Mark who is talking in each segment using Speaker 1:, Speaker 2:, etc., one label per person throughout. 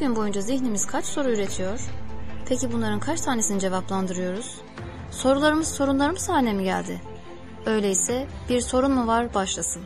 Speaker 1: Gün boyunca zihnimiz kaç soru üretiyor? Peki bunların kaç tanesini cevaplandırıyoruz? Sorularımız sorunlarımız haline mi geldi? Öyleyse bir sorun mu var başlasın.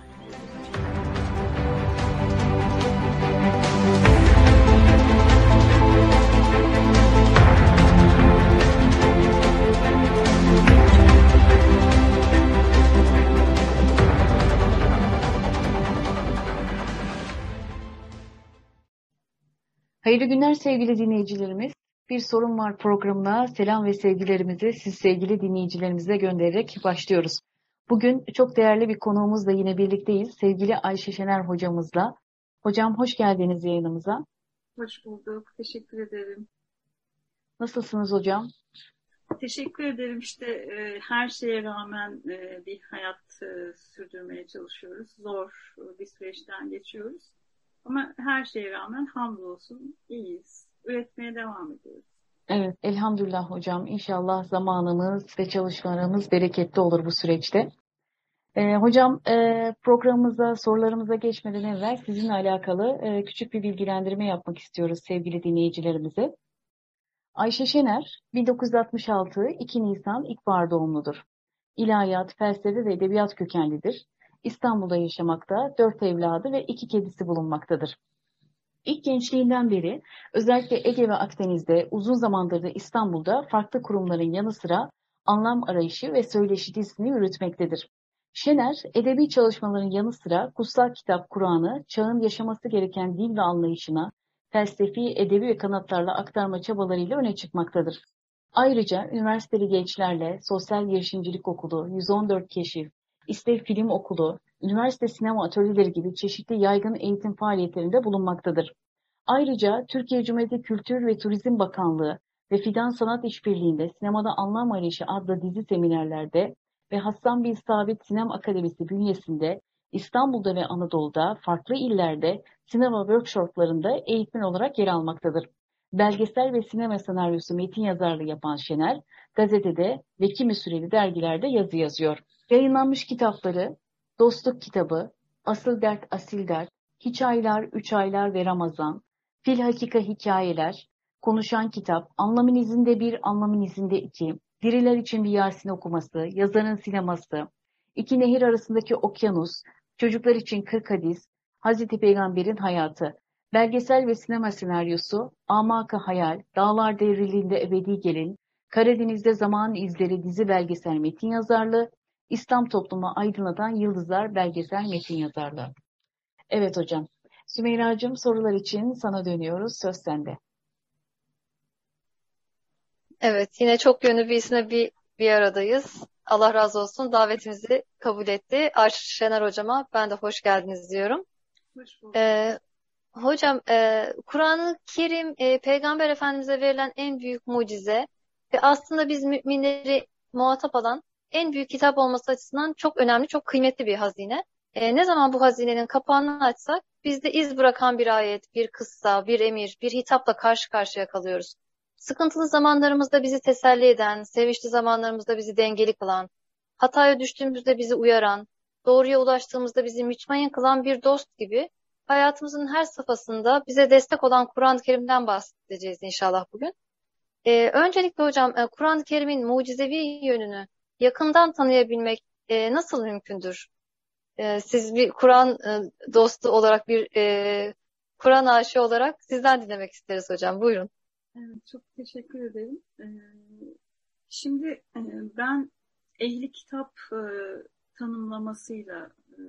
Speaker 2: Hayırlı günler sevgili dinleyicilerimiz. Bir sorun var programına selam ve sevgilerimizi siz sevgili dinleyicilerimize göndererek başlıyoruz. Bugün çok değerli bir konuğumuzla yine birlikteyiz. Sevgili Ayşe Şener hocamızla. Hocam hoş geldiniz yayınımıza.
Speaker 3: Hoş bulduk. Teşekkür ederim.
Speaker 2: Nasılsınız hocam?
Speaker 3: Teşekkür ederim. İşte e, her şeye rağmen e, bir hayat e, sürdürmeye çalışıyoruz. Zor bir süreçten geçiyoruz. Ama her şeye rağmen hamdolsun iyiyiz. Üretmeye devam ediyoruz.
Speaker 2: Evet, elhamdülillah hocam. İnşallah zamanımız ve çalışmalarımız bereketli olur bu süreçte. Ee, hocam e, programımıza, sorularımıza geçmeden evvel sizinle alakalı e, küçük bir bilgilendirme yapmak istiyoruz sevgili dinleyicilerimize. Ayşe Şener, 1966 2 Nisan İlkbahar doğumludur. İlahiyat, felsefe ve edebiyat kökenlidir. İstanbul'da yaşamakta, dört evladı ve iki kedisi bulunmaktadır. İlk gençliğinden beri özellikle Ege ve Akdeniz'de uzun zamandır da İstanbul'da farklı kurumların yanı sıra anlam arayışı ve söyleşi dizisini yürütmektedir. Şener, edebi çalışmaların yanı sıra kutsal kitap Kur'an'ı çağın yaşaması gereken dil ve anlayışına felsefi, edebi ve kanatlarla aktarma çabalarıyla öne çıkmaktadır. Ayrıca üniversiteli gençlerle Sosyal Girişimcilik Okulu, 114 Keşif, İstev Film Okulu, üniversite sinema atölyeleri gibi çeşitli yaygın eğitim faaliyetlerinde bulunmaktadır. Ayrıca Türkiye Cumhuriyeti Kültür ve Turizm Bakanlığı ve Fidan Sanat İşbirliği'nde Sinemada Anlam Arayışı adlı dizi seminerlerde ve Hassan Bin Sabit Sinem Akademisi bünyesinde İstanbul'da ve Anadolu'da farklı illerde sinema workshoplarında eğitmen olarak yer almaktadır. Belgesel ve sinema senaryosu metin yazarlığı yapan Şener, gazetede ve kimi süreli dergilerde yazı yazıyor. Yayınlanmış kitapları Dostluk Kitabı, Asıl Dert Asil Dert, Hiç Aylar, Üç Aylar ve Ramazan, Fil Hakika Hikayeler, Konuşan Kitap, Anlamın İzinde Bir, Anlamın İzinde İki, Diriler için bir Yasin okuması, Yazarın Sineması, İki Nehir Arasındaki Okyanus, Çocuklar için Kırk Hadis, Hazreti Peygamber'in Hayatı, belgesel ve sinema senaryosu, Amaka Hayal, Dağlar Devriliğinde Ebedi Gelin, Karadeniz'de Zaman İzleri dizi belgesel metin yazarlığı, İslam toplumu aydınlatan Yıldızlar belgesel metin yazarlığı. Evet hocam. Sümeyra'cığım sorular için sana dönüyoruz. Söz sende.
Speaker 4: Evet yine çok yönlü bir isimle bir, bir aradayız. Allah razı olsun davetimizi kabul etti. Ayşe Şener hocama ben de hoş geldiniz diyorum.
Speaker 3: Hoş bulduk.
Speaker 4: Ee, hocam e, Kur'an-ı Kerim e, Peygamber Efendimiz'e verilen en büyük mucize ve aslında biz müminleri muhatap alan en büyük kitap olması açısından çok önemli, çok kıymetli bir hazine. E, ne zaman bu hazinenin kapağını açsak bizde iz bırakan bir ayet, bir kıssa, bir emir, bir hitapla karşı karşıya kalıyoruz. Sıkıntılı zamanlarımızda bizi teselli eden, sevinçli zamanlarımızda bizi dengeli kılan, hataya düştüğümüzde bizi uyaran, doğruya ulaştığımızda bizi mütmain kılan bir dost gibi hayatımızın her safhasında bize destek olan Kur'an-ı Kerim'den bahsedeceğiz inşallah bugün. Ee, öncelikle hocam e, Kur'an-ı Kerim'in mucizevi yönünü yakından tanıyabilmek e, nasıl mümkündür? E, siz bir Kur'an e, dostu olarak, bir e, Kur'an aşığı olarak sizden dinlemek isteriz hocam. Buyurun.
Speaker 3: Evet, çok teşekkür ederim. Ee, şimdi e, ben ehli kitap e, tanımlamasıyla e,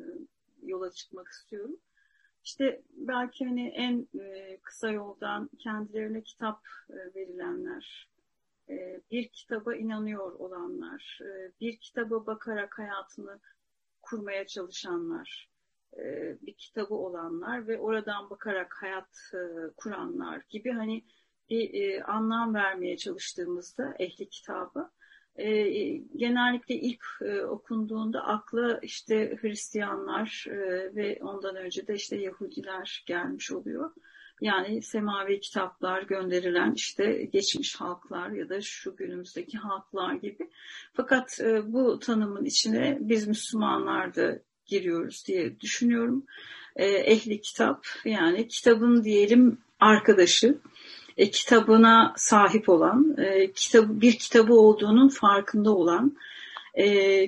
Speaker 3: yola çıkmak istiyorum. İşte belki hani en kısa yoldan kendilerine kitap verilenler, bir kitaba inanıyor olanlar, bir kitaba bakarak hayatını kurmaya çalışanlar, bir kitabı olanlar ve oradan bakarak hayat kuranlar gibi hani bir e, anlam vermeye çalıştığımızda ehli kitabı e, genellikle ilk e, okunduğunda akla işte Hristiyanlar e, ve ondan önce de işte Yahudiler gelmiş oluyor. Yani semavi kitaplar gönderilen işte geçmiş halklar ya da şu günümüzdeki halklar gibi. Fakat e, bu tanımın içine biz Müslümanlar da giriyoruz diye düşünüyorum. E, ehli kitap yani kitabın diyelim arkadaşı, e, kitabına sahip olan, e, bir kitabı olduğunun farkında olan,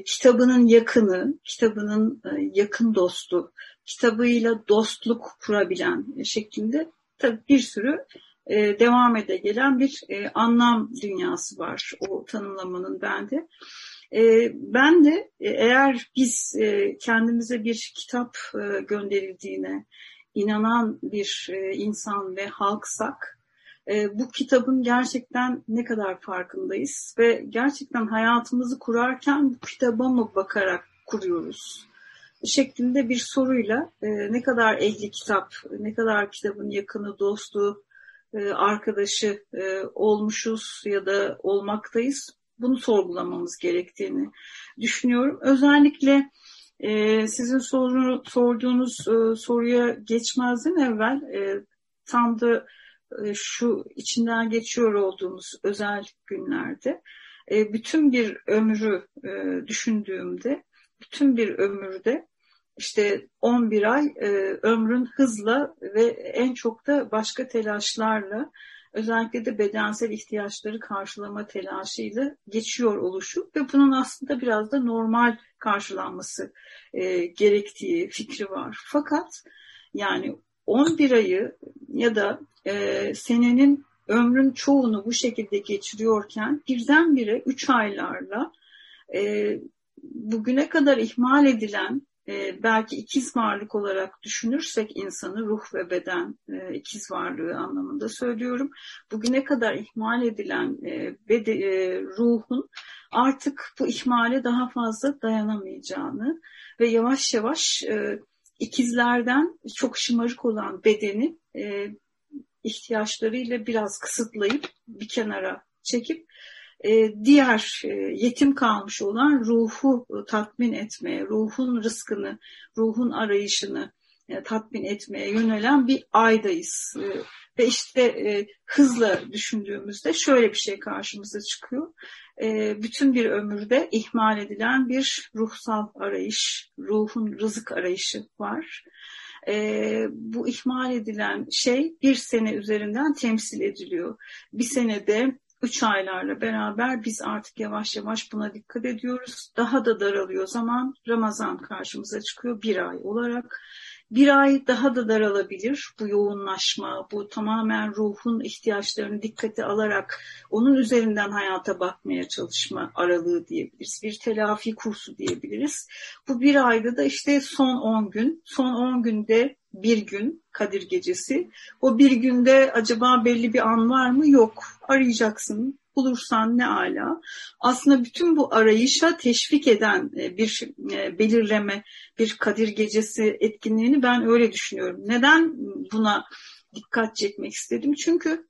Speaker 3: kitabının yakını, kitabının yakın dostu, kitabıyla dostluk kurabilen şeklinde tabii bir sürü e, devam ede gelen bir e, anlam dünyası var o tanımlamanın bende. E, ben de e, eğer biz e, kendimize bir kitap e, gönderildiğine inanan bir e, insan ve halksak, e, bu kitabın gerçekten ne kadar farkındayız ve gerçekten hayatımızı kurarken bu kitaba mı bakarak kuruyoruz? Şeklinde bir soruyla e, ne kadar ehli kitap, ne kadar kitabın yakını, dostu, e, arkadaşı e, olmuşuz ya da olmaktayız. Bunu sorgulamamız gerektiğini düşünüyorum. Özellikle e, sizin soru, sorduğunuz e, soruya geçmezden evvel e, tam da e, şu içinden geçiyor olduğumuz özel günlerde e, bütün bir ömrü e, düşündüğümde bütün bir ömürde işte 11 ay e, ömrün hızla ve en çok da başka telaşlarla özellikle de bedensel ihtiyaçları karşılama telaşıyla geçiyor oluşu ve bunun aslında biraz da normal karşılanması e, gerektiği fikri var. Fakat yani 11 ayı ya da e, senenin ömrün çoğunu bu şekilde geçiriyorken birdenbire 3 aylarla e, bugüne kadar ihmal edilen e, belki ikiz varlık olarak düşünürsek insanı ruh ve beden e, ikiz varlığı anlamında söylüyorum. Bugüne kadar ihmal edilen e, e, ruhun artık bu ihmale daha fazla dayanamayacağını ve yavaş yavaş e, ikizlerden çok şımarık olan bedeni e, ihtiyaçlarıyla biraz kısıtlayıp bir kenara çekip diğer e, yetim kalmış olan ruhu tatmin etmeye, ruhun rızkını, ruhun arayışını e, tatmin etmeye yönelen bir aydayız. Ve işte hızla düşündüğümüzde şöyle bir şey karşımıza çıkıyor. Bütün bir ömürde ihmal edilen bir ruhsal arayış, ruhun rızık arayışı var. bu ihmal edilen şey bir sene üzerinden temsil ediliyor. Bir senede üç aylarla beraber biz artık yavaş yavaş buna dikkat ediyoruz. Daha da daralıyor zaman Ramazan karşımıza çıkıyor bir ay olarak. Bir ay daha da daralabilir bu yoğunlaşma, bu tamamen ruhun ihtiyaçlarını dikkate alarak onun üzerinden hayata bakmaya çalışma aralığı diyebiliriz. Bir telafi kursu diyebiliriz. Bu bir ayda da işte son 10 gün, son 10 günde bir gün Kadir Gecesi. O bir günde acaba belli bir an var mı? Yok. Arayacaksın. Bulursan ne ala. Aslında bütün bu arayışa teşvik eden e, bir e, belirleme, bir Kadir Gecesi etkinliğini ben öyle düşünüyorum. Neden buna dikkat çekmek istedim? Çünkü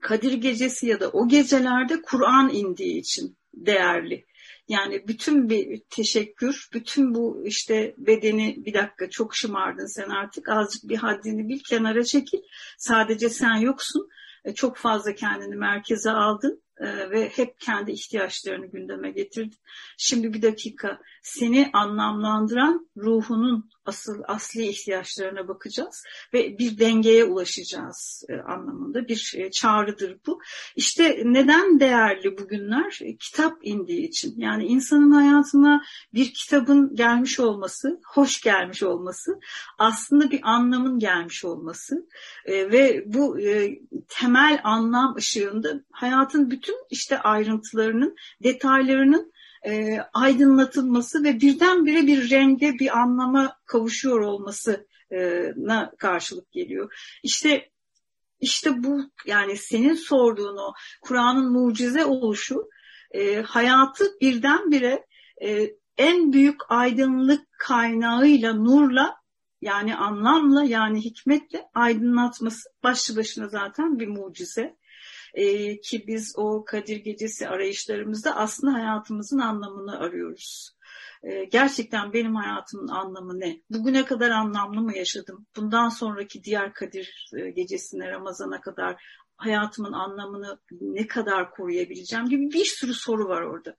Speaker 3: Kadir Gecesi ya da o gecelerde Kur'an indiği için değerli. Yani bütün bir teşekkür, bütün bu işte bedeni bir dakika çok şımardın sen artık azıcık bir haddini bil kenara çekil. Sadece sen yoksun. E, çok fazla kendini merkeze aldın e, ve hep kendi ihtiyaçlarını gündeme getirdin. Şimdi bir dakika seni anlamlandıran ruhunun asıl asli ihtiyaçlarına bakacağız ve bir dengeye ulaşacağız e, anlamında bir e, çağrıdır bu. İşte neden değerli bugünler? E, kitap indiği için. Yani insanın hayatına bir kitabın gelmiş olması, hoş gelmiş olması, aslında bir anlamın gelmiş olması ve bu temel anlam ışığında hayatın bütün işte ayrıntılarının, detaylarının e, aydınlatılması ve birdenbire bir renge, bir anlama kavuşuyor olmasına karşılık geliyor. İşte işte bu yani senin sorduğun o Kur'an'ın mucize oluşu e, hayatı birdenbire e, en büyük aydınlık kaynağıyla, nurla yani anlamla yani hikmetle aydınlatması başlı başına zaten bir mucize e, ki biz o Kadir Gecesi arayışlarımızda aslında hayatımızın anlamını arıyoruz. E, gerçekten benim hayatımın anlamı ne? Bugüne kadar anlamlı mı yaşadım? Bundan sonraki diğer Kadir e, Gecesi'ne, Ramazan'a kadar hayatımın anlamını ne kadar koruyabileceğim gibi bir sürü soru var orada.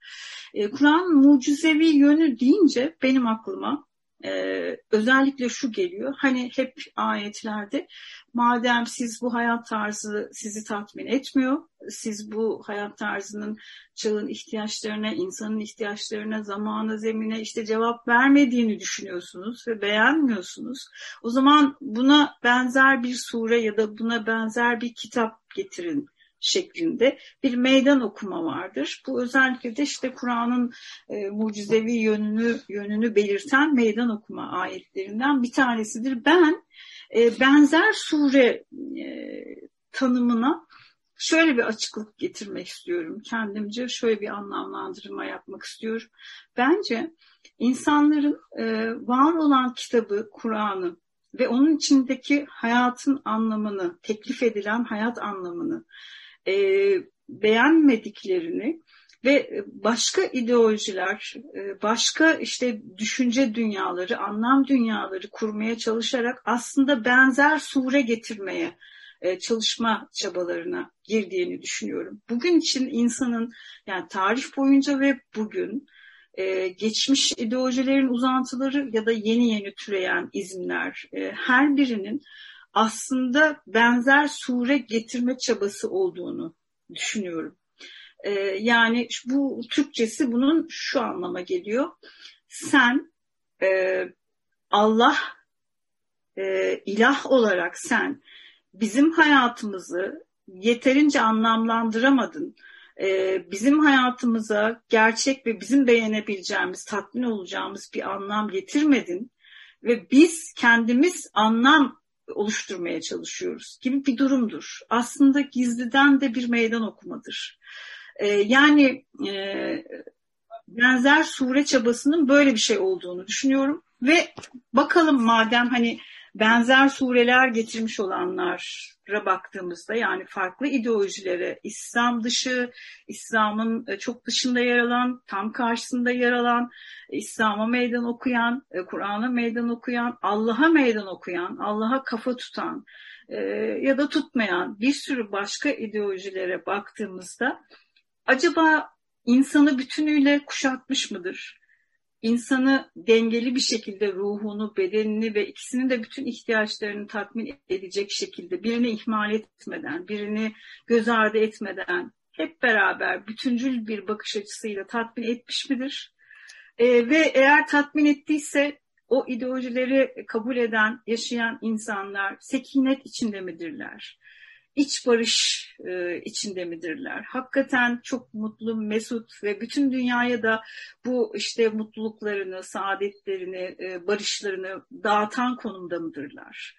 Speaker 3: E, Kur'an'ın mucizevi yönü deyince benim aklıma e, özellikle şu geliyor. Hani hep ayetlerde madem siz bu hayat tarzı sizi tatmin etmiyor, siz bu hayat tarzının çağın ihtiyaçlarına, insanın ihtiyaçlarına, zamana, zemine işte cevap vermediğini düşünüyorsunuz ve beğenmiyorsunuz. O zaman buna benzer bir sure ya da buna benzer bir kitap getirin şeklinde bir meydan okuma vardır. Bu özellikle de işte Kur'an'ın e, mucizevi yönünü yönünü belirten meydan okuma ayetlerinden bir tanesidir. Ben e, benzer sure e, tanımına şöyle bir açıklık getirmek istiyorum. Kendimce şöyle bir anlamlandırma yapmak istiyorum. Bence insanların e, var olan kitabı, Kur'an'ı ve onun içindeki hayatın anlamını, teklif edilen hayat anlamını e, beğenmediklerini ve başka ideolojiler, e, başka işte düşünce dünyaları, anlam dünyaları kurmaya çalışarak aslında benzer sure getirmeye e, çalışma çabalarına girdiğini düşünüyorum. Bugün için insanın yani tarih boyunca ve bugün e, geçmiş ideolojilerin uzantıları ya da yeni yeni türeyen izimler her birinin aslında benzer sure getirme çabası olduğunu düşünüyorum. Ee, yani bu Türkçesi bunun şu anlama geliyor. Sen e, Allah e, ilah olarak sen bizim hayatımızı yeterince anlamlandıramadın. E, bizim hayatımıza gerçek ve bizim beğenebileceğimiz, tatmin olacağımız bir anlam getirmedin. Ve biz kendimiz anlam oluşturmaya çalışıyoruz gibi bir durumdur. Aslında gizliden de bir meydan okumadır. E, yani e, benzer sure çabasının böyle bir şey olduğunu düşünüyorum ve bakalım madem hani benzer sureler getirmiş olanlara baktığımızda yani farklı ideolojilere İslam dışı, İslam'ın e, çok dışında yer alan, tam karşısında yer alan, İslam'a meydan okuyan, e, Kur'an'a meydan okuyan, Allah'a meydan okuyan, Allah'a kafa tutan e, ya da tutmayan bir sürü başka ideolojilere baktığımızda acaba insanı bütünüyle kuşatmış mıdır? İnsanı dengeli bir şekilde ruhunu, bedenini ve ikisinin de bütün ihtiyaçlarını tatmin edecek şekilde birini ihmal etmeden, birini göz ardı etmeden hep beraber bütüncül bir bakış açısıyla tatmin etmiş midir? Ee, ve eğer tatmin ettiyse o ideolojileri kabul eden, yaşayan insanlar sekinet içinde midirler? İç barış e, içinde midirler? Hakikaten çok mutlu, mesut ve bütün dünyaya da bu işte mutluluklarını, saadetlerini, e, barışlarını dağıtan konumda mıdırlar?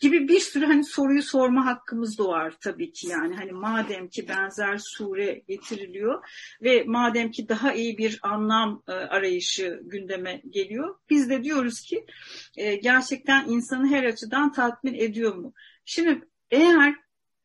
Speaker 3: Gibi bir sürü hani soruyu sorma hakkımız doğar tabii ki yani hani madem ki benzer sure getiriliyor ve madem ki daha iyi bir anlam e, arayışı gündeme geliyor biz de diyoruz ki e, gerçekten insanı her açıdan tatmin ediyor mu? Şimdi eğer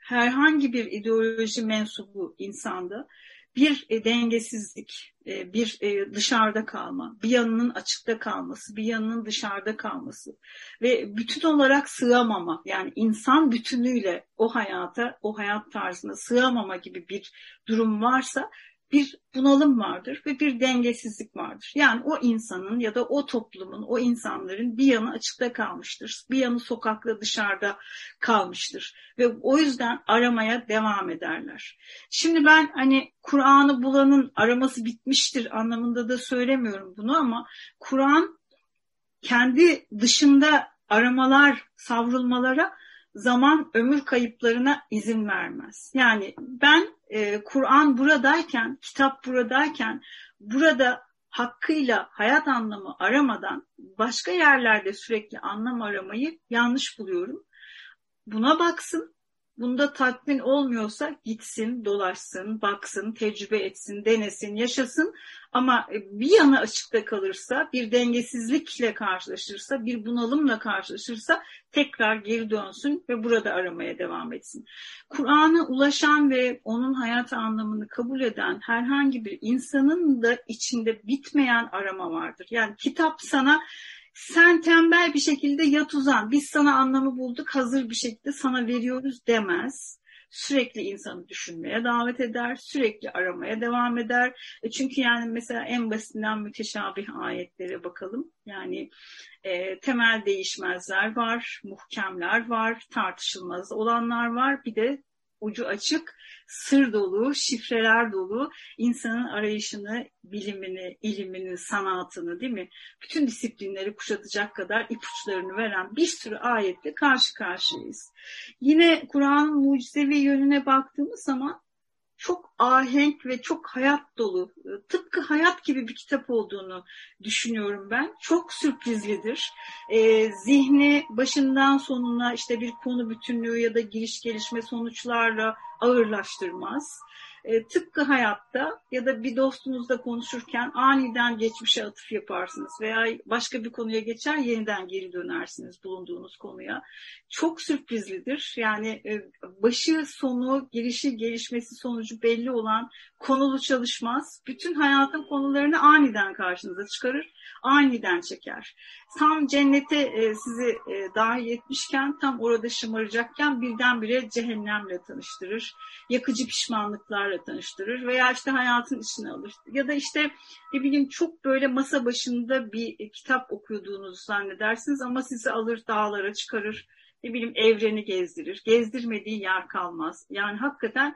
Speaker 3: herhangi bir ideoloji mensubu insanda bir e, dengesizlik, e, bir e, dışarıda kalma, bir yanının açıkta kalması, bir yanının dışarıda kalması ve bütün olarak sığamama yani insan bütünüyle o hayata, o hayat tarzına sığamama gibi bir durum varsa bir bunalım vardır ve bir dengesizlik vardır. Yani o insanın ya da o toplumun, o insanların bir yanı açıkta kalmıştır. Bir yanı sokakta dışarıda kalmıştır. Ve o yüzden aramaya devam ederler. Şimdi ben hani Kur'an'ı bulanın araması bitmiştir anlamında da söylemiyorum bunu ama Kur'an kendi dışında aramalar, savrulmalara zaman ömür kayıplarına izin vermez. Yani ben e, Kur'an buradayken, kitap buradayken burada hakkıyla hayat anlamı aramadan başka yerlerde sürekli anlam aramayı yanlış buluyorum. Buna baksın, bunda tatmin olmuyorsa gitsin, dolaşsın, baksın, tecrübe etsin, denesin, yaşasın. Ama e, bir yana açıkta kalırsa, bir dengesizlikle karşılaşırsa, bir bunalımla karşılaşırsa tekrar geri dönsün ve burada aramaya devam etsin. Kur'an'a ulaşan ve onun hayat anlamını kabul eden herhangi bir insanın da içinde bitmeyen arama vardır. Yani kitap sana sen tembel bir şekilde yat uzan, biz sana anlamı bulduk, hazır bir şekilde sana veriyoruz demez. Sürekli insanı düşünmeye davet eder, sürekli aramaya devam eder. E çünkü yani mesela en basitinden müteşabih ayetlere bakalım. Yani e, temel değişmezler var, muhkemler var, tartışılmaz olanlar var. Bir de ucu açık, sır dolu, şifreler dolu insanın arayışını, bilimini, ilimini, sanatını değil mi? Bütün disiplinleri kuşatacak kadar ipuçlarını veren bir sürü ayetle karşı karşıyayız. Yine Kur'an'ın mucizevi yönüne baktığımız zaman çok ahenk ve çok hayat dolu, tıpkı hayat gibi bir kitap olduğunu düşünüyorum ben. Çok sürprizlidir. E, zihni başından sonuna işte bir konu bütünlüğü ya da giriş gelişme sonuçlarla ağırlaştırmaz e, tıpkı hayatta ya da bir dostunuzla konuşurken aniden geçmişe atıf yaparsınız veya başka bir konuya geçer yeniden geri dönersiniz bulunduğunuz konuya. Çok sürprizlidir. Yani e, başı sonu, girişi gelişmesi sonucu belli olan konulu çalışmaz. Bütün hayatın konularını aniden karşınıza çıkarır, aniden çeker. Tam cennete e, sizi e, dahil etmişken, tam orada şımaracakken birdenbire cehennemle tanıştırır. Yakıcı pişmanlıklarla tanıştırır veya işte hayatın içine alır. Ya da işte ne bileyim çok böyle masa başında bir kitap okuduğunuzu zannedersiniz ama sizi alır dağlara çıkarır. Ne bileyim evreni gezdirir. Gezdirmediği yer kalmaz. Yani hakikaten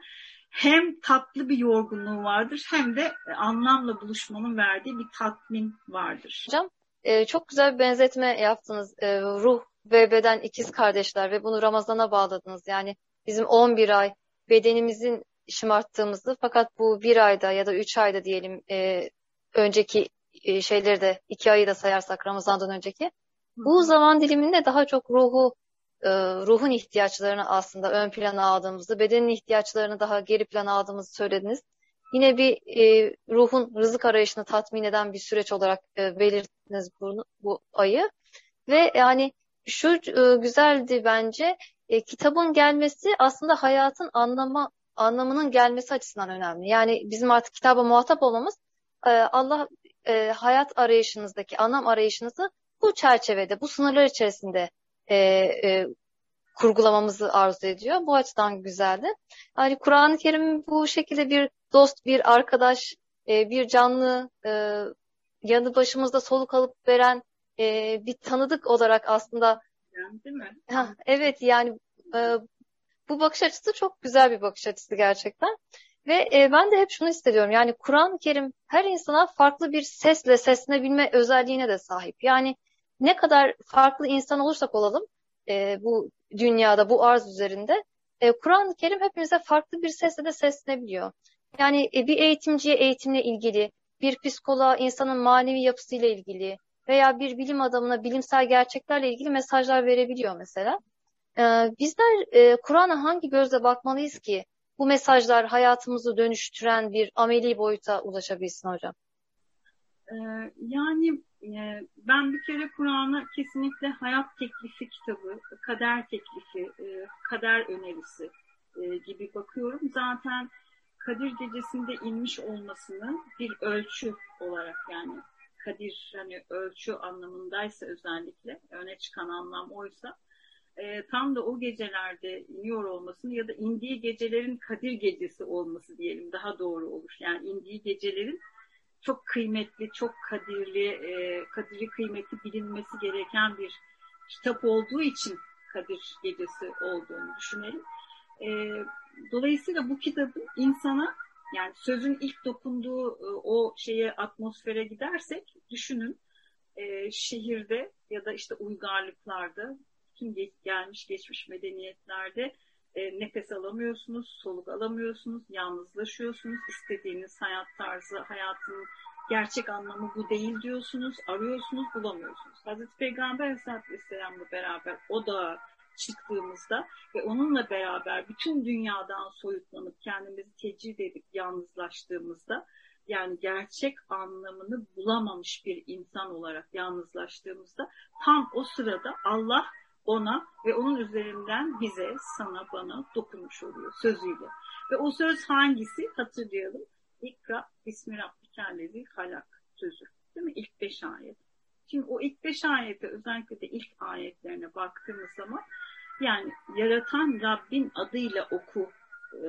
Speaker 3: hem tatlı bir yorgunluğu vardır hem de anlamla buluşmanın verdiği bir tatmin vardır.
Speaker 4: Hocam e, çok güzel bir benzetme yaptınız. E, ruh ve beden ikiz kardeşler ve bunu Ramazan'a bağladınız. Yani bizim 11 ay bedenimizin şımarttığımızı fakat bu bir ayda ya da üç ayda diyelim e, önceki e, şeyleri de iki ayı da sayarsak Ramazan'dan önceki bu zaman diliminde daha çok ruhu e, ruhun ihtiyaçlarını aslında ön plana aldığımızı, bedenin ihtiyaçlarını daha geri plana aldığımızı söylediniz. Yine bir e, ruhun rızık arayışını tatmin eden bir süreç olarak e, belirttiniz bunu, bu ayı. Ve yani şu e, güzeldi bence e, kitabın gelmesi aslında hayatın anlama anlamının gelmesi açısından önemli. Yani bizim artık kitaba muhatap olmamız e, Allah e, hayat arayışınızdaki anlam arayışınızı bu çerçevede, bu sınırlar içerisinde e, e, kurgulamamızı arzu ediyor. Bu açıdan güzeldi. Yani Kur'an-ı Kerim bu şekilde bir dost, bir arkadaş, e, bir canlı, e, yanı başımızda soluk alıp veren e, bir tanıdık olarak aslında.
Speaker 3: Değil mi?
Speaker 4: Ha, evet yani e, bu bakış açısı çok güzel bir bakış açısı gerçekten. Ve e, ben de hep şunu hissediyorum. Yani Kur'an-ı Kerim her insana farklı bir sesle seslenebilme özelliğine de sahip. Yani ne kadar farklı insan olursak olalım e, bu dünyada, bu arz üzerinde e, Kur'an-ı Kerim hepimize farklı bir sesle de seslenebiliyor. Yani e, bir eğitimciye eğitimle ilgili, bir psikoloğa insanın manevi yapısıyla ilgili veya bir bilim adamına bilimsel gerçeklerle ilgili mesajlar verebiliyor mesela. E, bizler e, Kur'an'a hangi gözle bakmalıyız ki bu mesajlar hayatımızı dönüştüren bir ameli boyuta ulaşabilsin hocam?
Speaker 3: Ee, yani e, ben bir kere Kur'an'a kesinlikle hayat teklifi kitabı, kader teklifi, e, kader önerisi e, gibi bakıyorum. Zaten Kadir Gecesi'nde inmiş olmasını bir ölçü olarak yani Kadir hani ölçü anlamındaysa özellikle öne çıkan anlam oysa tam da o gecelerde iniyor olmasını ya da indiği gecelerin Kadir Gecesi olması diyelim daha doğru olur. Yani indiği gecelerin çok kıymetli, çok kadirli, e, kadiri kıymeti bilinmesi gereken bir kitap olduğu için Kadir Gecesi olduğunu düşünelim. E, dolayısıyla bu kitabın insana yani sözün ilk dokunduğu e, o şeye atmosfere gidersek düşünün e, şehirde ya da işte uygarlıklarda geç, gelmiş geçmiş medeniyetlerde e, nefes alamıyorsunuz, soluk alamıyorsunuz, yalnızlaşıyorsunuz. istediğiniz hayat tarzı, hayatın gerçek anlamı bu değil diyorsunuz, arıyorsunuz, bulamıyorsunuz. Hazreti Peygamber Aleyhisselatü Vesselam'la beraber o da çıktığımızda ve onunla beraber bütün dünyadan soyutlanıp kendimizi tecrid edip yalnızlaştığımızda yani gerçek anlamını bulamamış bir insan olarak yalnızlaştığımızda tam o sırada Allah ona ve onun üzerinden bize, sana, bana dokunmuş oluyor sözüyle. Ve o söz hangisi? Hatırlayalım. İkra Bismi Rabbikellezi halak sözü. Değil mi? İlk beş ayet. Şimdi o ilk beş ayete özellikle de ilk ayetlerine baktığımız zaman yani yaratan Rabbin adıyla oku e,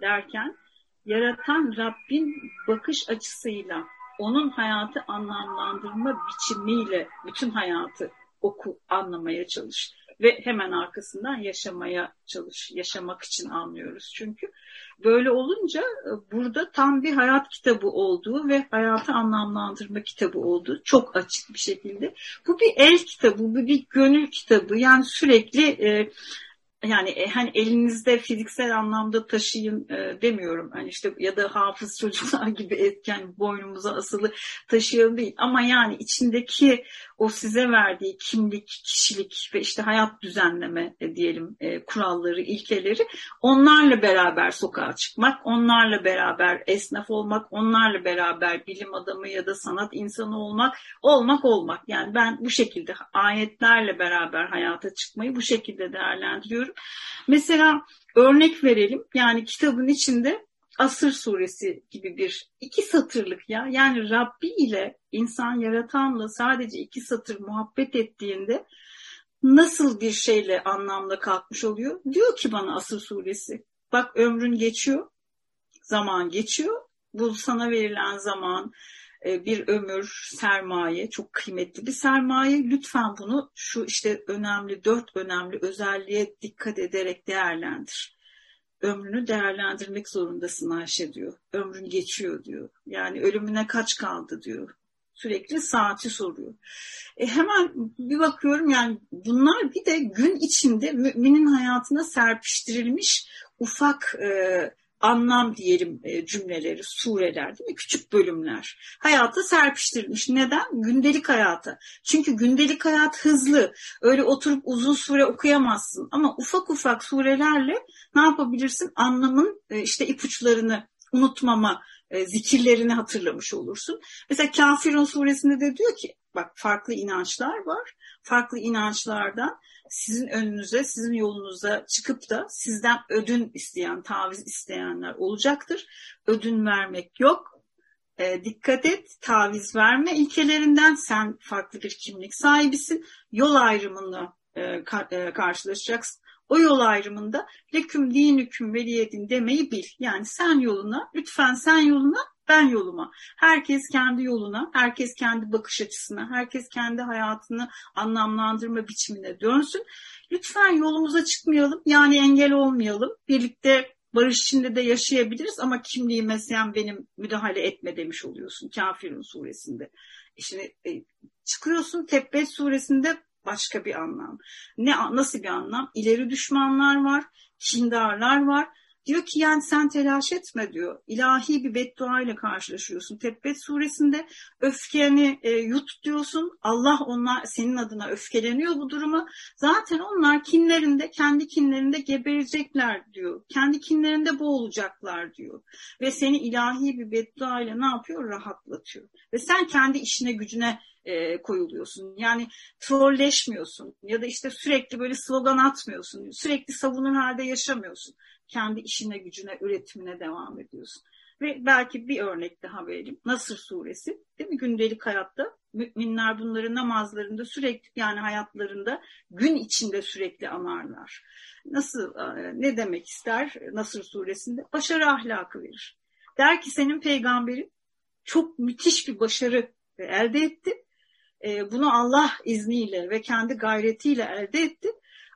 Speaker 3: derken yaratan Rabbin bakış açısıyla onun hayatı anlamlandırma biçimiyle bütün hayatı oku, anlamaya çalış ve hemen arkasından yaşamaya çalış, yaşamak için anlıyoruz çünkü. Böyle olunca e, burada tam bir hayat kitabı olduğu ve hayatı anlamlandırma kitabı olduğu çok açık bir şekilde. Bu bir el kitabı, bu bir gönül kitabı. Yani sürekli e, yani e, hani elinizde fiziksel anlamda taşıyın e, demiyorum. Hani işte ya da hafız çocuklar gibi etken boynumuza asılı taşıyalım değil. Ama yani içindeki o size verdiği kimlik, kişilik ve işte hayat düzenleme e, diyelim e, kuralları, ilkeleri onlarla beraber sokağa çıkmak, onlarla beraber esnaf olmak, onlarla beraber bilim adamı ya da sanat insanı olmak, olmak olmak. Yani ben bu şekilde ayetlerle beraber hayata çıkmayı bu şekilde değerlendiriyorum. Mesela örnek verelim. Yani kitabın içinde Asır suresi gibi bir iki satırlık ya yani Rabbi ile insan yaratanla sadece iki satır muhabbet ettiğinde nasıl bir şeyle anlamda kalkmış oluyor? Diyor ki bana Asır suresi bak ömrün geçiyor zaman geçiyor bu sana verilen zaman bir ömür, sermaye, çok kıymetli bir sermaye. Lütfen bunu şu işte önemli, dört önemli özelliğe dikkat ederek değerlendir ömrünü değerlendirmek zorundasın Ayşe diyor. Ömrün geçiyor diyor. Yani ölümüne kaç kaldı diyor. Sürekli saati soruyor. E hemen bir bakıyorum yani bunlar bir de gün içinde müminin hayatına serpiştirilmiş ufak e, anlam diyelim e, cümleleri, sureler değil mi? Küçük bölümler. Hayata serpiştirilmiş. Neden? Gündelik hayata. Çünkü gündelik hayat hızlı. Öyle oturup uzun sure okuyamazsın. Ama ufak ufak surelerle ne yapabilirsin? Anlamın e, işte ipuçlarını unutmama, e, zikirlerini hatırlamış olursun. Mesela Kafirun suresinde de diyor ki bak farklı inançlar var. Farklı inançlardan sizin önünüze, sizin yolunuza çıkıp da sizden ödün isteyen, taviz isteyenler olacaktır. Ödün vermek yok. E, dikkat et, taviz verme ilkelerinden sen farklı bir kimlik sahibisin. Yol ayrımını e, e, karşılaşacaksın. O yol ayrımında leküm dinüküm veliyedin demeyi bil. Yani sen yoluna, lütfen sen yoluna, ben yoluma. Herkes kendi yoluna, herkes kendi bakış açısına, herkes kendi hayatını anlamlandırma biçimine dönsün. Lütfen yolumuza çıkmayalım, yani engel olmayalım. Birlikte barış içinde de yaşayabiliriz ama kimliğime sen benim müdahale etme demiş oluyorsun Kafirun suresinde. E şimdi e, çıkıyorsun Tebbet suresinde başka bir anlam. Ne nasıl bir anlam? İleri düşmanlar var, kindarlar var Diyor ki yani sen telaş etme diyor. İlahi bir beddua ile karşılaşıyorsun. Tebbet suresinde öfkeni e, yut diyorsun. Allah onlar senin adına öfkeleniyor bu duruma. Zaten onlar kinlerinde kendi kinlerinde geberecekler diyor. Kendi kinlerinde boğulacaklar diyor. Ve seni ilahi bir beddua ile ne yapıyor? Rahatlatıyor. Ve sen kendi işine gücüne e, koyuluyorsun. Yani trolleşmiyorsun ya da işte sürekli böyle slogan atmıyorsun. Sürekli savunur halde yaşamıyorsun kendi işine gücüne, üretimine devam ediyorsun. Ve belki bir örnek daha verelim. Nasır suresi değil mi? Gündelik hayatta müminler bunları namazlarında sürekli yani hayatlarında gün içinde sürekli anarlar. Nasıl e, ne demek ister Nasır suresinde? Başarı ahlakı verir. Der ki senin peygamberin çok müthiş bir başarı elde etti. E, bunu Allah izniyle ve kendi gayretiyle elde etti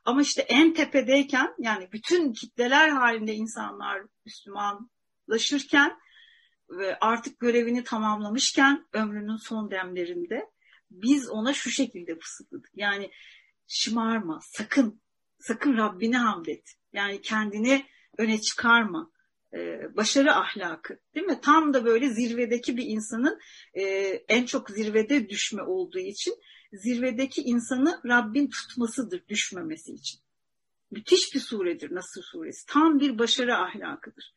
Speaker 3: ama işte en tepedeyken yani bütün kitleler halinde insanlar Müslümanlaşırken ve artık görevini tamamlamışken ömrünün son demlerinde biz ona şu şekilde fısıldadık. Yani şımarma, sakın, sakın Rabbine hamd et. Yani kendini öne çıkarma. Ee, başarı ahlakı değil mi? Tam da böyle zirvedeki bir insanın e, en çok zirvede düşme olduğu için zirvedeki insanı Rabbin tutmasıdır düşmemesi için. Müthiş bir suredir Nasır suresi. Tam bir başarı ahlakıdır.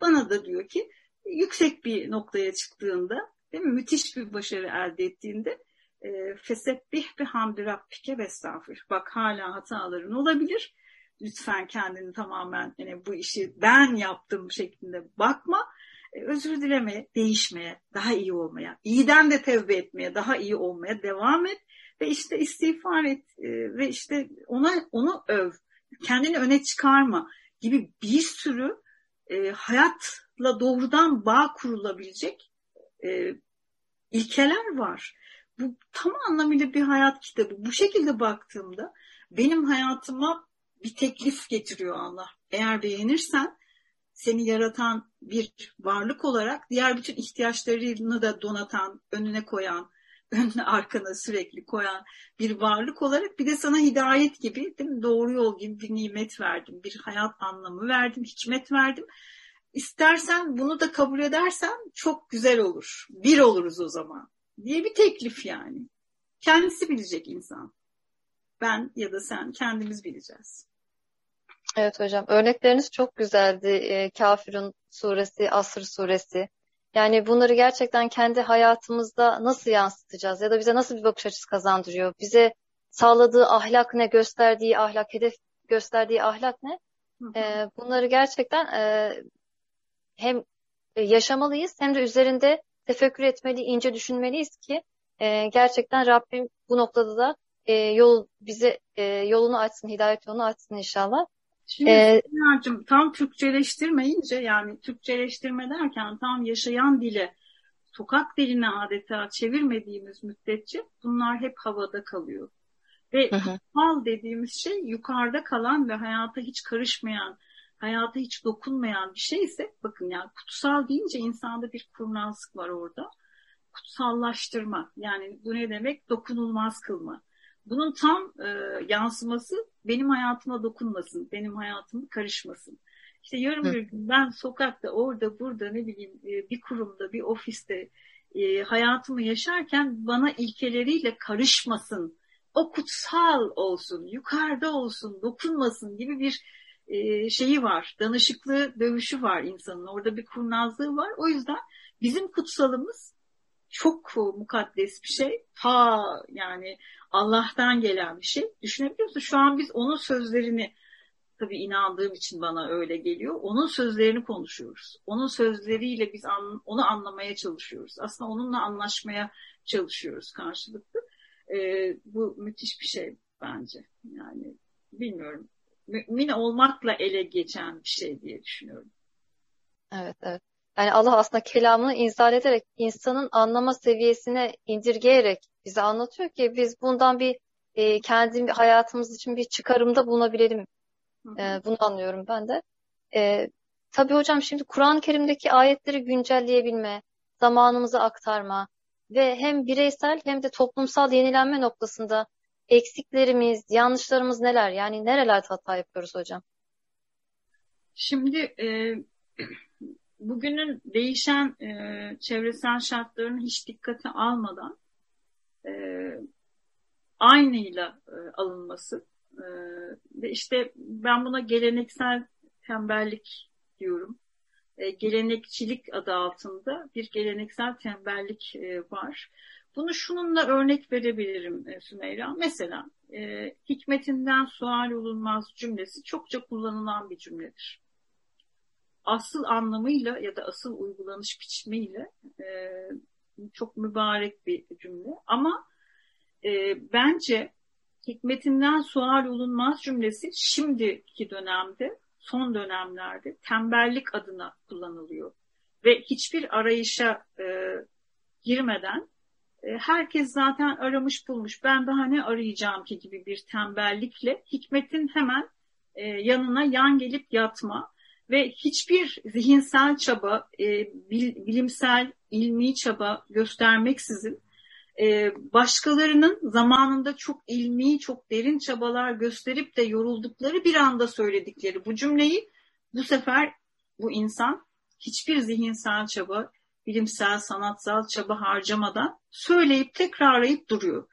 Speaker 3: Bana da diyor ki yüksek bir noktaya çıktığında değil mi? müthiş bir başarı elde ettiğinde e, fesebbih bi hamdi rabbike ve Bak hala hataların olabilir. Lütfen kendini tamamen yani bu işi ben yaptım şeklinde bakma. E, özür dilemeye, değişmeye, daha iyi olmaya, iyiden de tevbe etmeye, daha iyi olmaya devam et ve işte istiğfar et e, ve işte ona onu öv. Kendini öne çıkarma. gibi bir sürü e, hayatla doğrudan bağ kurulabilecek e, ilkeler var. Bu tam anlamıyla bir hayat kitabı. Bu şekilde baktığımda benim hayatıma bir teklif getiriyor Allah. Eğer beğenirsen seni yaratan bir varlık olarak diğer bütün ihtiyaçlarını da donatan, önüne koyan, önüne arkana sürekli koyan bir varlık olarak bir de sana hidayet gibi değil mi? doğru yol gibi bir nimet verdim. Bir hayat anlamı verdim, hikmet verdim. İstersen bunu da kabul edersen çok güzel olur. Bir oluruz o zaman diye bir teklif yani. Kendisi bilecek insan. Ben ya da sen kendimiz bileceğiz.
Speaker 4: Evet hocam. Örnekleriniz çok güzeldi. E, Kafirun suresi, Asr suresi. Yani bunları gerçekten kendi hayatımızda nasıl yansıtacağız ya da bize nasıl bir bakış açısı kazandırıyor? Bize sağladığı ahlak ne, gösterdiği ahlak, hedef gösterdiği ahlak ne? E, bunları gerçekten e, hem yaşamalıyız hem de üzerinde tefekkür etmeli, ince düşünmeliyiz ki e, gerçekten Rabbim bu noktada da e, yol bize e, yolunu açsın, hidayet yolunu açsın inşallah.
Speaker 3: Şimdi ee, tam Türkçeleştirmeyince yani Türkçeleştirme derken tam yaşayan dile sokak diline adeta çevirmediğimiz müddetçe bunlar hep havada kalıyor. Ve kutsal dediğimiz şey yukarıda kalan ve hayata hiç karışmayan, hayata hiç dokunmayan bir şey ise bakın yani kutsal deyince insanda bir kurnazlık var orada. Kutsallaştırma yani bu ne demek? Dokunulmaz kılma. Bunun tam e, yansıması benim hayatıma dokunmasın, benim hayatıma karışmasın. İşte yarın bir gün ben sokakta, orada, burada ne bileyim e, bir kurumda, bir ofiste e, hayatımı yaşarken bana ilkeleriyle karışmasın, o kutsal olsun, yukarıda olsun, dokunmasın gibi bir e, şeyi var. Danışıklığı, dövüşü var insanın. Orada bir kurnazlığı var. O yüzden bizim kutsalımız çok mukaddes bir şey. Ta yani Allah'tan gelen bir şey. Düşünebiliyor musun? Şu an biz onun sözlerini tabii inandığım için bana öyle geliyor. Onun sözlerini konuşuyoruz. Onun sözleriyle biz an, onu anlamaya çalışıyoruz. Aslında onunla anlaşmaya çalışıyoruz karşılıklı. Ee, bu müthiş bir şey bence. Yani bilmiyorum. Mümin olmakla ele geçen bir şey diye düşünüyorum.
Speaker 4: Evet, evet. Yani Allah aslında kelamını inzal ederek insanın anlama seviyesine indirgeyerek bize anlatıyor ki biz bundan bir e, kendi hayatımız için bir çıkarımda bulunabilelim. E, bunu anlıyorum ben de. E, tabii hocam şimdi Kur'an-ı Kerim'deki ayetleri güncelleyebilme, zamanımızı aktarma ve hem bireysel hem de toplumsal yenilenme noktasında eksiklerimiz, yanlışlarımız neler? Yani nerelerde hata yapıyoruz hocam?
Speaker 3: Şimdi e, bugünün değişen e, çevresel şartlarını hiç dikkate almadan e, aynıyla e, alınması e, ve işte ben buna geleneksel tembellik diyorum. E, gelenekçilik adı altında bir geleneksel tembellik e, var. Bunu şununla örnek verebilirim e, Sümeyra. Mesela e, hikmetinden sual olunmaz cümlesi çokça kullanılan bir cümledir asıl anlamıyla ya da asıl uygulanış biçimiyle e, çok mübarek bir cümle. Ama e, bence hikmetinden sual olunmaz cümlesi şimdiki dönemde, son dönemlerde tembellik adına kullanılıyor. Ve hiçbir arayışa e, girmeden e, herkes zaten aramış bulmuş. Ben daha ne arayacağım ki gibi bir tembellikle hikmetin hemen e, yanına yan gelip yatma ve hiçbir zihinsel çaba, e, bilimsel, ilmi çaba göstermeksizin e, başkalarının zamanında çok ilmi, çok derin çabalar gösterip de yoruldukları bir anda söyledikleri bu cümleyi bu sefer bu insan hiçbir zihinsel çaba, bilimsel, sanatsal çaba harcamadan söyleyip tekrarlayıp duruyor.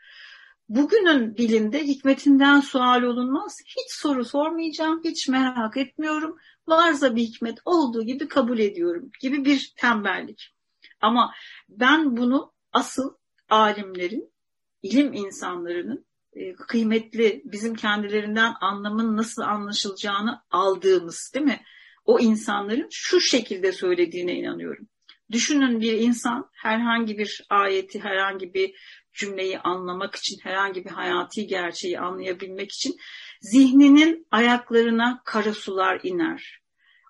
Speaker 3: Bugünün dilinde hikmetinden sual olunmaz. Hiç soru sormayacağım, hiç merak etmiyorum varsa bir hikmet olduğu gibi kabul ediyorum gibi bir tembellik. Ama ben bunu asıl alimlerin, ilim insanlarının e, kıymetli, bizim kendilerinden anlamın nasıl anlaşılacağını aldığımız değil mi? O insanların şu şekilde söylediğine inanıyorum. Düşünün bir insan herhangi bir ayeti, herhangi bir cümleyi anlamak için, herhangi bir hayati gerçeği anlayabilmek için zihninin ayaklarına kara sular iner.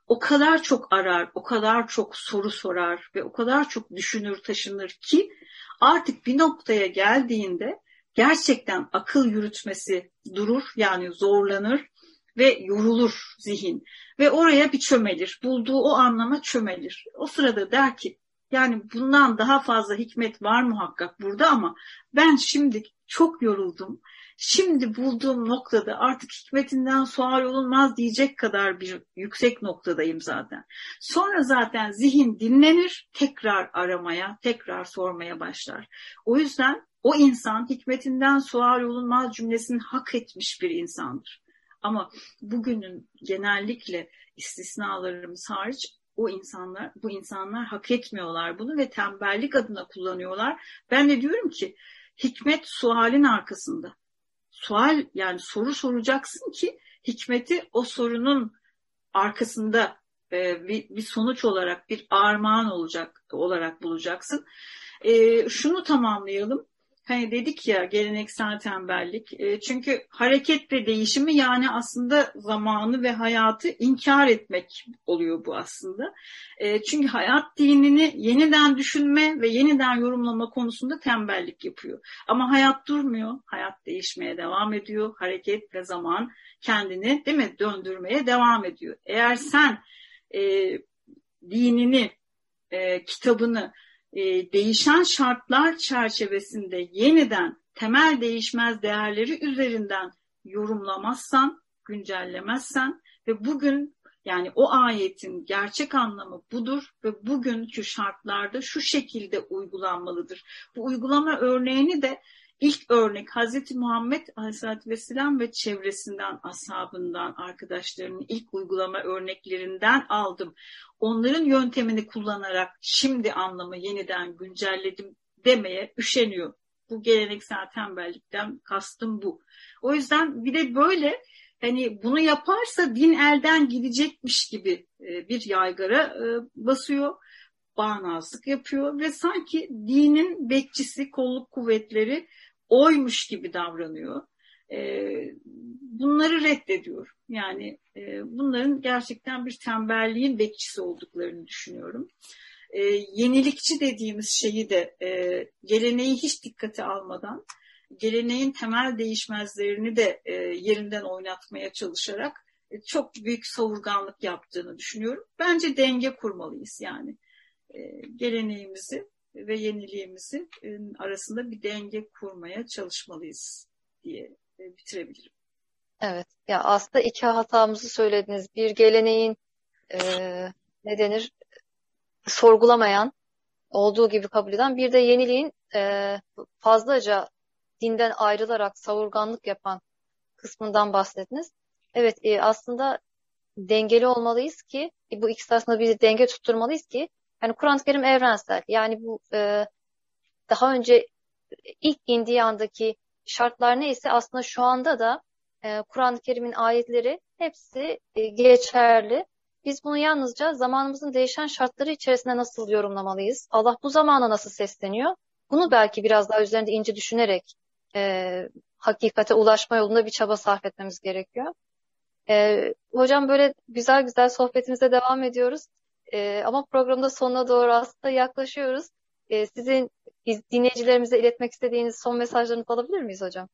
Speaker 3: O kadar çok arar, o kadar çok soru sorar ve o kadar çok düşünür taşınır ki artık bir noktaya geldiğinde gerçekten akıl yürütmesi durur yani zorlanır ve yorulur zihin ve oraya bir çömelir. Bulduğu o anlama çömelir. O sırada der ki yani bundan daha fazla hikmet var muhakkak burada ama ben şimdi çok yoruldum. Şimdi bulduğum noktada artık hikmetinden sual olunmaz diyecek kadar bir yüksek noktadayım zaten. Sonra zaten zihin dinlenir, tekrar aramaya, tekrar sormaya başlar. O yüzden o insan hikmetinden sual olunmaz cümlesini hak etmiş bir insandır. Ama bugünün genellikle istisnalarımız hariç o insanlar, bu insanlar hak etmiyorlar bunu ve tembellik adına kullanıyorlar. Ben de diyorum ki hikmet sualin arkasında. Sual yani soru soracaksın ki hikmeti o sorunun arkasında e, bir, bir sonuç olarak bir armağan olacak olarak bulacaksın. E, şunu tamamlayalım hani dedik ya geleneksel tembellik. E, çünkü hareket ve değişimi yani aslında zamanı ve hayatı inkar etmek oluyor bu aslında. E, çünkü hayat dinini yeniden düşünme ve yeniden yorumlama konusunda tembellik yapıyor. Ama hayat durmuyor. Hayat değişmeye devam ediyor. Hareket ve zaman kendini değil mi döndürmeye devam ediyor. Eğer sen e, dinini, e, kitabını e, değişen şartlar çerçevesinde yeniden temel değişmez değerleri üzerinden yorumlamazsan, güncellemezsen ve bugün yani o ayetin gerçek anlamı budur ve bugünkü şartlarda şu şekilde uygulanmalıdır. Bu uygulama örneğini de ilk örnek Hazreti Muhammed Aleyhisselatü Vesselam ve çevresinden, ashabından, arkadaşlarının ilk uygulama örneklerinden aldım. Onların yöntemini kullanarak şimdi anlamı yeniden güncelledim demeye üşeniyor. Bu geleneksel tembellikten kastım bu. O yüzden bir de böyle hani bunu yaparsa din elden gidecekmiş gibi e, bir yaygara e, basıyor bağnazlık yapıyor ve sanki dinin bekçisi, kolluk kuvvetleri oymuş gibi davranıyor. E, bunları reddediyor. Yani e, bunların gerçekten bir tembelliğin bekçisi olduklarını düşünüyorum. E, yenilikçi dediğimiz şeyi de geleneği hiç dikkate almadan geleneğin temel değişmezlerini de yerinden oynatmaya çalışarak çok büyük savurganlık yaptığını düşünüyorum. Bence denge kurmalıyız yani. Geleneğimizi ve yeniliğimizi e, arasında bir denge kurmaya çalışmalıyız diye e, bitirebilirim.
Speaker 4: Evet. Ya aslında iki hatamızı söylediniz. Bir geleneğin e, ne denir sorgulamayan, olduğu gibi kabul eden, bir de yeniliğin e, fazlaca dinden ayrılarak savurganlık yapan kısmından bahsettiniz. Evet, e, aslında dengeli olmalıyız ki, bu ikisi arasında bir denge tutturmalıyız ki yani Kur'an-ı Kerim evrensel. Yani bu e, daha önce ilk indiği andaki şartlar neyse aslında şu anda da e, Kur'an-ı Kerim'in ayetleri hepsi e, geçerli. Biz bunu yalnızca zamanımızın değişen şartları içerisinde nasıl yorumlamalıyız? Allah bu zamana nasıl sesleniyor? Bunu belki biraz daha üzerinde ince düşünerek e, hakikate ulaşma yolunda bir çaba sarf etmemiz gerekiyor. E, hocam böyle güzel güzel sohbetimize devam ediyoruz. E, ama programda sonuna doğru aslında yaklaşıyoruz. E, sizin dinleyicilerimize iletmek istediğiniz son mesajlarınızı alabilir miyiz hocam?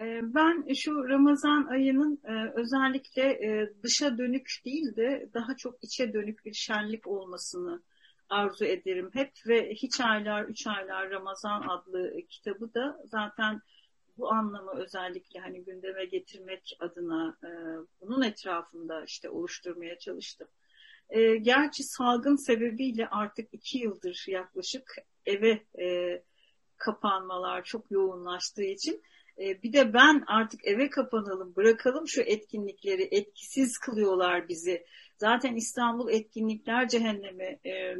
Speaker 3: Ee, ben şu Ramazan ayının e, özellikle e, dışa dönük değil de daha çok içe dönük bir şenlik olmasını arzu ederim hep ve Hiç Aylar, Üç Aylar Ramazan adlı kitabı da zaten bu anlamı özellikle hani gündeme getirmek adına e, bunun etrafında işte oluşturmaya çalıştım. E, gerçi salgın sebebiyle artık iki yıldır yaklaşık eve e, kapanmalar çok yoğunlaştığı için e, bir de ben artık eve kapanalım, bırakalım şu etkinlikleri, etkisiz kılıyorlar bizi. Zaten İstanbul etkinlikler cehennemi. E,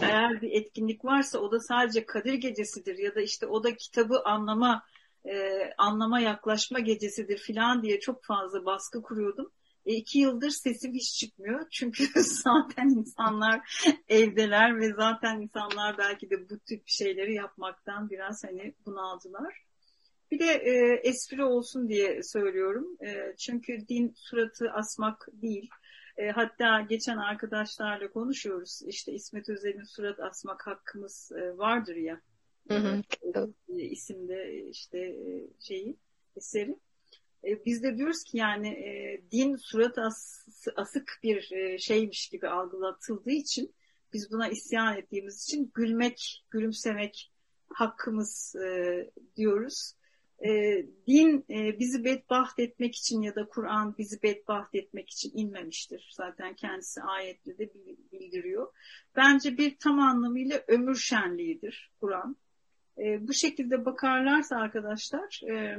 Speaker 3: eğer bir etkinlik varsa o da sadece Kadir Gecesi'dir ya da işte o da kitabı anlama e, anlama yaklaşma gecesidir filan diye çok fazla baskı kuruyordum. E, iki yıldır sesim hiç çıkmıyor. Çünkü zaten insanlar evdeler ve zaten insanlar belki de bu tip şeyleri yapmaktan biraz hani bunaldılar. Bir de e, espri olsun diye söylüyorum. E, çünkü din suratı asmak değil. E, hatta geçen arkadaşlarla konuşuyoruz. İşte İsmet Özel'in surat asmak hakkımız e, vardır ya.
Speaker 4: Hı hı.
Speaker 3: E, isimde işte e, şeyi eseri. E, biz de diyoruz ki yani e, din surat as, asık bir e, şeymiş gibi algılatıldığı için biz buna isyan ettiğimiz için gülmek, gülümsemek hakkımız e, diyoruz. E, din e, bizi bedbaht etmek için ya da Kur'an bizi bedbaht etmek için inmemiştir. Zaten kendisi ayette de bildiriyor. Bence bir tam anlamıyla ömür şenliğidir Kur'an. E, bu şekilde bakarlarsa arkadaşlar e,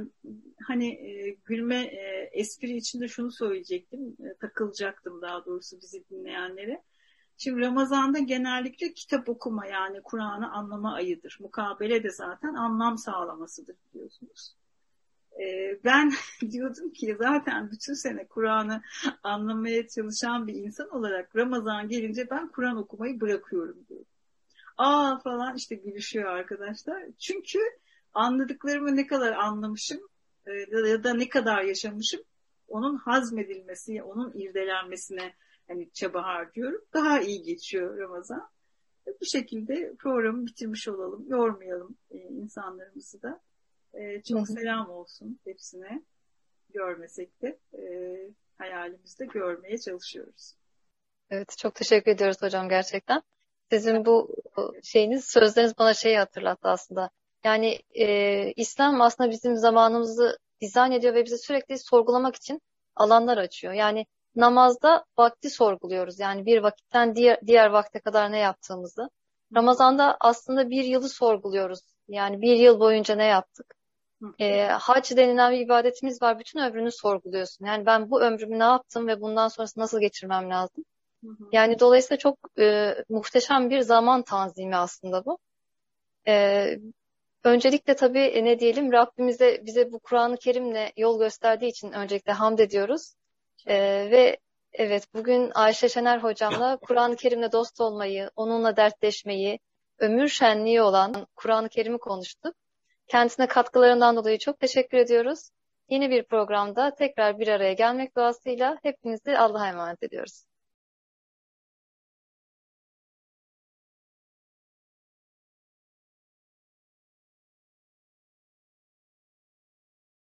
Speaker 3: hani e, gülme e, espri içinde şunu söyleyecektim e, takılacaktım daha doğrusu bizi dinleyenlere. Şimdi Ramazan'da genellikle kitap okuma yani Kur'an'ı anlama ayıdır. Mukabele de zaten anlam sağlamasıdır biliyorsunuz. Ee, ben diyordum ki zaten bütün sene Kur'an'ı anlamaya çalışan bir insan olarak Ramazan gelince ben Kur'an okumayı bırakıyorum diyordum. Aa falan işte gülüşüyor arkadaşlar. Çünkü anladıklarımı ne kadar anlamışım e, ya da ne kadar yaşamışım onun hazmedilmesi, onun irdelenmesine hani çaba harcıyorum. Daha iyi geçiyor Ramazan. Bu şekilde programı bitirmiş olalım. Yormayalım e, insanlarımızı da. E, çok selam olsun hepsine. Görmesek de e, hayalimizde görmeye çalışıyoruz.
Speaker 4: Evet çok teşekkür ediyoruz hocam gerçekten. Sizin bu şeyiniz, sözleriniz bana şeyi hatırlattı aslında. Yani e, İslam aslında bizim zamanımızı dizayn ediyor ve bizi sürekli sorgulamak için alanlar açıyor. Yani namazda vakti sorguluyoruz. Yani bir vakitten diğer, diğer vakte kadar ne yaptığımızı. Ramazan'da aslında bir yılı sorguluyoruz. Yani bir yıl boyunca ne yaptık? E, hac denilen bir ibadetimiz var. Bütün ömrünü sorguluyorsun. Yani ben bu ömrümü ne yaptım ve bundan sonrası nasıl geçirmem lazım? Yani dolayısıyla çok e, muhteşem bir zaman tanzimi aslında bu. E, öncelikle tabii e, ne diyelim Rabbimize bize bu Kur'an-ı Kerim'le yol gösterdiği için öncelikle hamd ediyoruz. E, ve evet bugün Ayşe Şener hocamla Kur'an-ı Kerim'le dost olmayı, onunla dertleşmeyi, ömür şenliği olan Kur'an-ı Kerim'i konuştuk. Kendisine katkılarından dolayı çok teşekkür ediyoruz. Yeni bir programda tekrar bir araya gelmek duasıyla hepinizi Allah'a emanet ediyoruz.